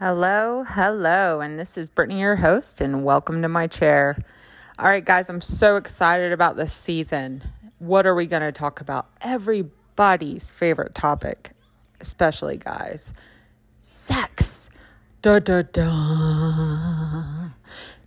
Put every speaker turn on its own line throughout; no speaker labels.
Hello, hello, and this is Brittany, your host, and welcome to my chair. All right, guys, I'm so excited about this season. What are we going to talk about? Everybody's favorite topic, especially guys sex. Da da da.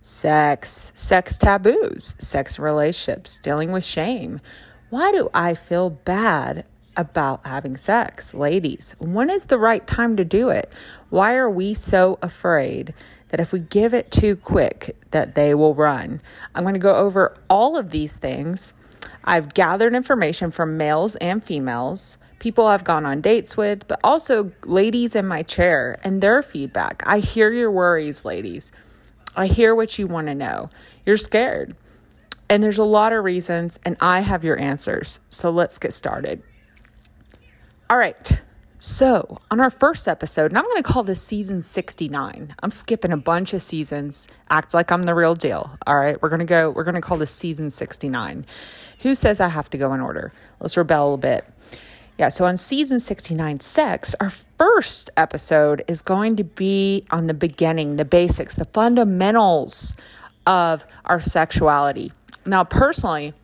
Sex, sex taboos, sex relationships, dealing with shame. Why do I feel bad about having sex. Ladies, when is the right time to do it? Why are we so afraid that if we give it too quick that they will run? I'm going to go over all of these things. I've gathered information from males and females, people I've gone on dates with, but also ladies in my chair and their feedback. I hear your worries, ladies. I hear what you want to know. You're scared. And there's a lot of reasons, and I have your answers. So let's get started. All right. So, on our first episode, and I'm going to call this season 69. I'm skipping a bunch of seasons. Act like I'm the real deal. All right. We're going to go, we're going to call this season 69. Who says I have to go in order? Let's rebel a bit. Yeah. So, on season 69, sex, our first episode is going to be on the beginning, the basics, the fundamentals of our sexuality. Now, personally,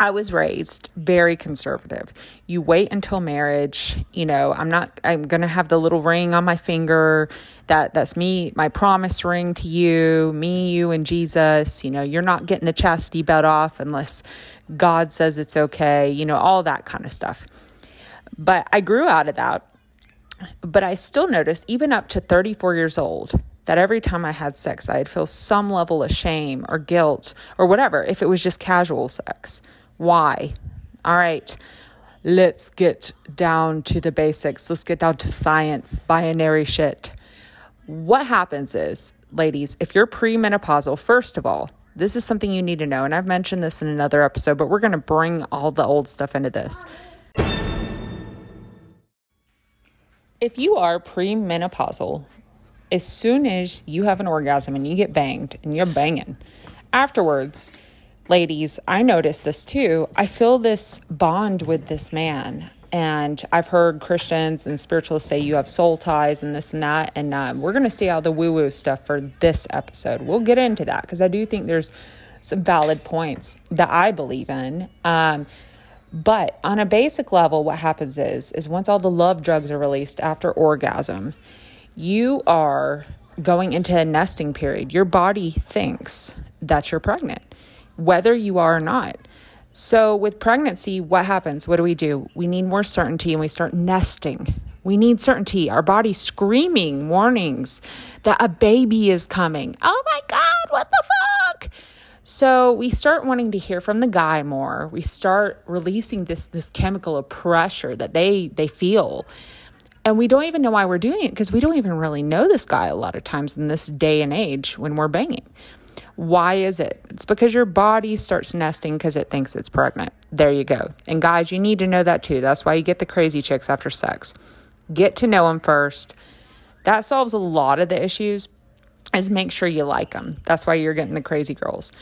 I was raised very conservative. You wait until marriage. You know, I'm not, I'm going to have the little ring on my finger. That, that's me, my promise ring to you, me, you, and Jesus. You know, you're not getting the chastity belt off unless God says it's okay, you know, all that kind of stuff. But I grew out of that. But I still noticed, even up to 34 years old, that every time I had sex, I'd feel some level of shame or guilt or whatever if it was just casual sex. Why? All right, let's get down to the basics. Let's get down to science, binary shit. What happens is, ladies, if you're premenopausal, first of all, this is something you need to know. And I've mentioned this in another episode, but we're going to bring all the old stuff into this. If you are premenopausal, as soon as you have an orgasm and you get banged and you're banging, afterwards, ladies, I notice this too. I feel this bond with this man. And I've heard Christians and spiritualists say you have soul ties and this and that. And um, we're going to stay out the woo woo stuff for this episode. We'll get into that because I do think there's some valid points that I believe in. Um, but on a basic level, what happens is, is once all the love drugs are released after orgasm, you are going into a nesting period. Your body thinks that you're pregnant whether you are or not. So, with pregnancy, what happens? What do we do? We need more certainty and we start nesting. We need certainty. Our body's screaming warnings that a baby is coming. Oh my God, what the fuck? So we start wanting to hear from the guy more. We start releasing this this chemical of pressure that they they feel. And we don't even know why we're doing it because we don't even really know this guy a lot of times in this day and age when we're banging. Why is it? It's because your body starts nesting because it thinks it's pregnant. There you go. And guys, you need to know that too. That's why you get the crazy chicks after sex. Get to know them first. That solves a lot of the issues. Is make sure you like them. That's why you're getting the crazy girls.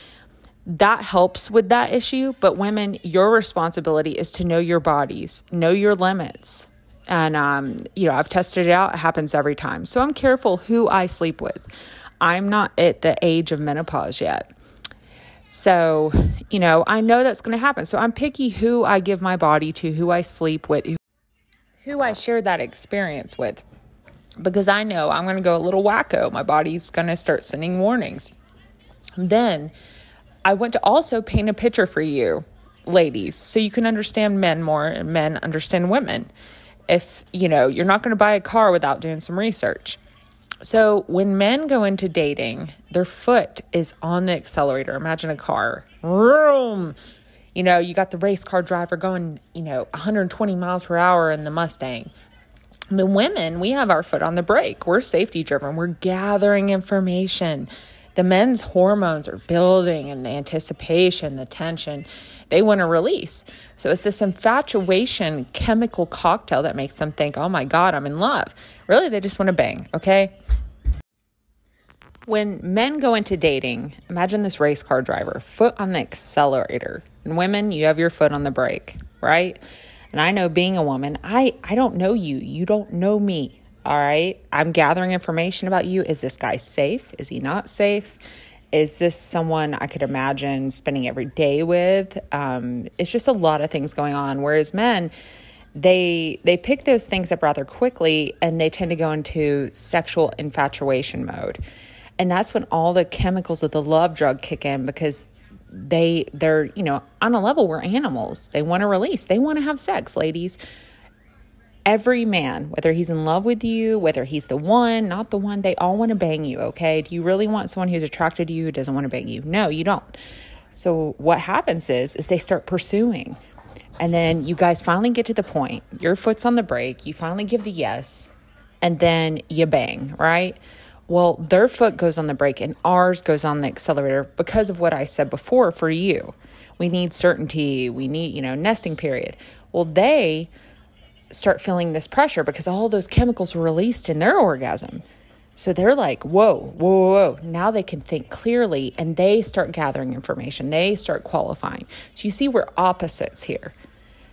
That helps with that issue. But women, your responsibility is to know your bodies, know your limits. And, um, you know, I've tested it out. It happens every time. So I'm careful who I sleep with. I'm not at the age of menopause yet. So, you know, I know that's going to happen. So I'm picky who I give my body to, who I sleep with, who I share that experience with. Because I know I'm going to go a little wacko. My body's going to start sending warnings. Then I want to also paint a picture for you, ladies, so you can understand men more and men understand women. If, you know, you're not going to buy a car without doing some research. So when men go into dating, their foot is on the accelerator. Imagine a car. Vroom. You know, you got the race car driver going, you know, 120 miles per hour in the Mustang. The women, we have our foot on the brake. We're safety driven. We're gathering information. The men's hormones are building and the anticipation, the tension they want to release. So it's this infatuation chemical cocktail that makes them think, oh my God, I'm in love. Really, they just want to bang, okay? When men go into dating, imagine this race car driver, foot on the accelerator. And women, you have your foot on the brake, right? And I know being a woman, I, I don't know you. You don't know me. All right. I'm gathering information about you. Is this guy safe? Is he not safe? Is this someone I could imagine spending every day with? Um, it's just a lot of things going on. Whereas men, they they pick those things up rather quickly and they tend to go into sexual infatuation mode. And that's when all the chemicals of the love drug kick in because they they're, you know, on a level we're animals. They want to release. They want to have sex, ladies every man, whether he's in love with you, whether he's the one, not the one, they all want to bang you, okay? Do you really want someone who's attracted to you who doesn't want to bang you? No, you don't. So what happens is is they start pursuing. And then you guys finally get to the point. Your foot's on the brake, you finally give the yes, and then you bang, right? Well, their foot goes on the brake and ours goes on the accelerator because of what I said before for you. We need certainty, we need, you know, nesting period. Well, they start feeling this pressure because all those chemicals were released in their orgasm. So they're like, whoa, whoa, whoa. Now they can think clearly and they start gathering information. They start qualifying. So you see, we're opposites here.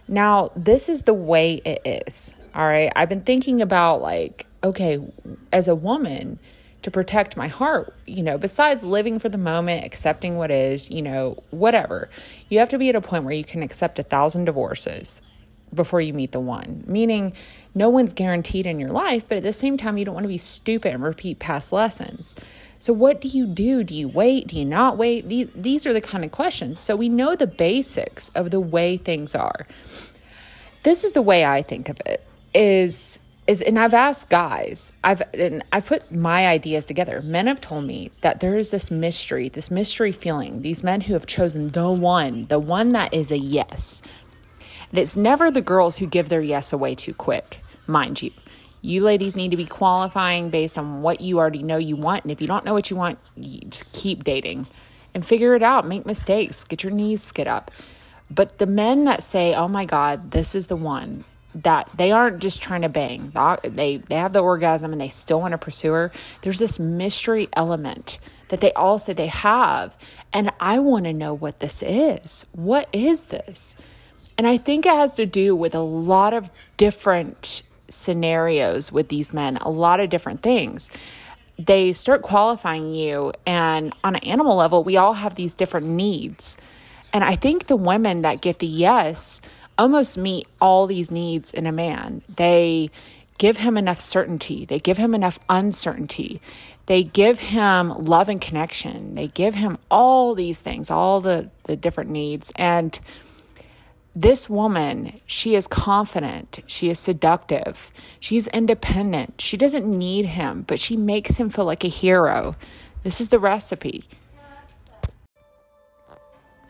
Now, this is the way it is. All right. I've been thinking about, like, okay, as a woman, to protect my heart, you know, besides living for the moment, accepting what is, you know, whatever, you have to be at a point where you can accept a thousand divorces before you meet the one, meaning no one's guaranteed in your life, but at the same time, you don't want to be stupid and repeat past lessons. So, what do you do? Do you wait? Do you not wait? These are the kind of questions. So, we know the basics of the way things are. This is the way I think of it is is and I've asked guys, I've and I've put my ideas together. Men have told me that there is this mystery, this mystery feeling, these men who have chosen the one, the one that is a yes, and it's never the girls who give their yes away too quick, mind you. You ladies need to be qualifying based on what you already know you want. And if you don't know what you want, you just keep dating and figure it out. Make mistakes, get your knees skid up. But the men that say, oh my God, this is the one, that they aren't just trying to bang. They they have the orgasm and they still want to pursue her. There's this mystery element that they all say they have, and I want to know what this is. What is this? And I think it has to do with a lot of different scenarios with these men, a lot of different things. They start qualifying you, and on an animal level, we all have these different needs. And I think the women that get the yes almost meet all these needs in a man. They give him enough certainty, they give him enough uncertainty, they give him love and connection, they give him all these things, all the, the different needs. And this woman, she is confident, she is seductive, she's independent, she doesn't need him, but she makes him feel like a hero. This is the recipe.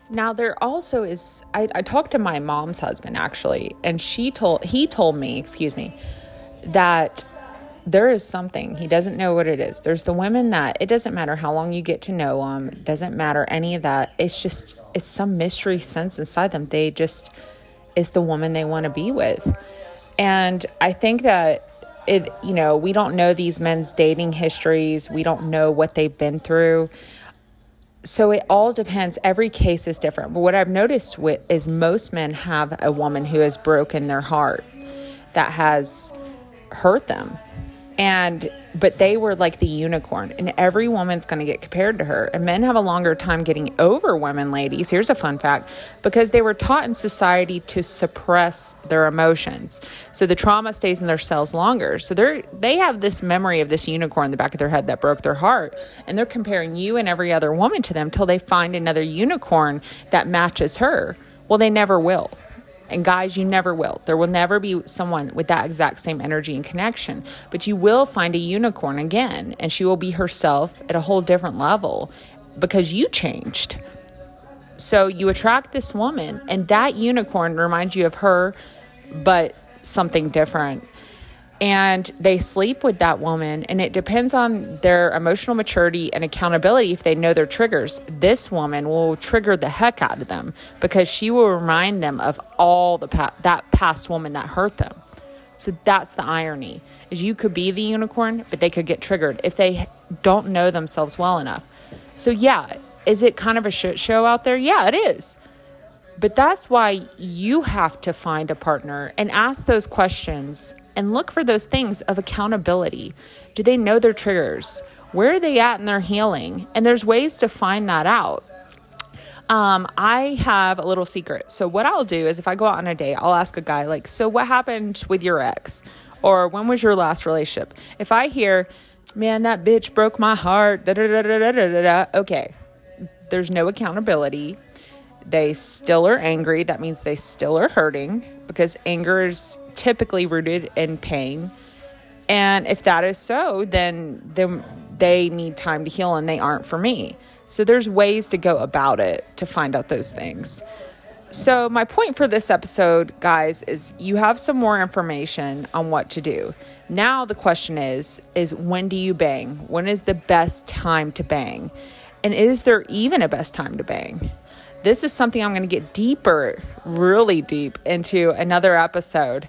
Now there also is I, I talked to my mom's husband actually, and she told he told me, excuse me, that there is something. He doesn't know what it is. There's the women that it doesn't matter how long you get to know them doesn't matter any of that. It's just it's some mystery sense inside them. They just is the woman they want to be with. And i think that it you know we don't know these men's dating histories. We don't know what they've been through so it all depends. Every case is different. But what i've noticed with, is most men have a woman who has broken their heart that has hurt them. And but they were like the unicorn and every woman's going to get compared to her. And men have a longer time getting over women ladies. Here's a fun fact. Because they were taught in society to suppress their emotions. So the trauma stays in their cells longer. So they're they have this memory of this unicorn in the back of their head that broke their heart. And they're comparing you and every other woman to them till they find another unicorn that matches her. Well they never will and guys, you never will. There will never be someone with that exact same energy and connection, but you will find a unicorn again, and she will be herself at a whole different level because you changed. So you attract this woman, and that unicorn reminds you of her, but something different and they sleep with that woman and it depends on their emotional maturity and accountability if they know their triggers. This woman will trigger the heck out of them because she will remind them of all the pa- that past woman that hurt them. So that's the irony is you could be the unicorn but they could get triggered if they don't know themselves well enough. So yeah is it kind of a shit show out there? Yeah it is. But that's why you have to find a partner and ask those questions and look for those things of accountability. Do they know their triggers? Where are they at in their healing? And there's ways to find that out. Um, I have a little secret. So, what I'll do is if I go out on a date, I'll ask a guy, like, So, what happened with your ex? Or when was your last relationship? If I hear, Man, that bitch broke my heart, da da da da da da okay, there's no accountability. They still are angry. That means they still are hurting because anger is typically rooted in pain. And if that is so, then then they need time to heal and they aren't for me. So there's ways to go about it to find out those things. So my point for this episode, guys, is you have some more information on what to do. Now the question is is when do you bang? When is the best time to bang? And is there even a best time to bang? This is something I'm going to get deeper, really deep into another episode.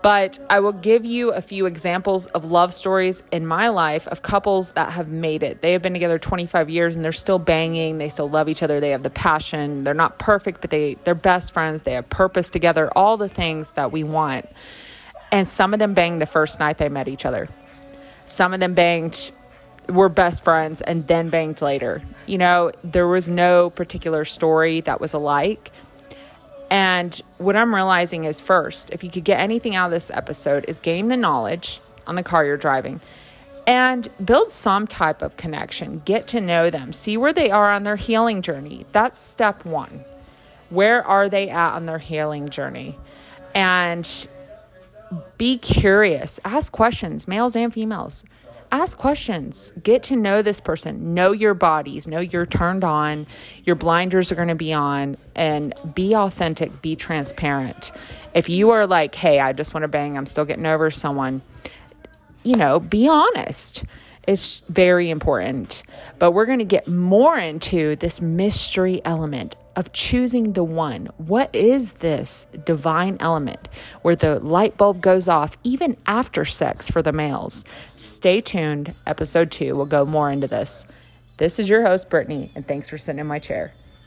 But I will give you a few examples of love stories in my life of couples that have made it. They have been together 25 years and they're still banging. They still love each other. They have the passion. They're not perfect, but they, they're best friends. They have purpose together, all the things that we want. And some of them banged the first night they met each other. Some of them banged were best friends and then banged later. You know, there was no particular story that was alike. And what I'm realizing is first, if you could get anything out of this episode, is gain the knowledge on the car you're driving and build some type of connection. Get to know them, see where they are on their healing journey. That's step one. Where are they at on their healing journey? And be curious, ask questions, males and females ask questions, get to know this person, know your bodies, know you're turned on, your blinders are going to be on, and be authentic, be transparent. If you are like, hey, I just want to bang, I'm still getting over someone, you know, be honest. It's very important. But we're going to get more into this mystery element of choosing the one. What is this divine element where the light bulb goes off even after sex for the males? Stay tuned. Episode two will go more into this. This is your host, Brittany, and thanks for sitting in my chair.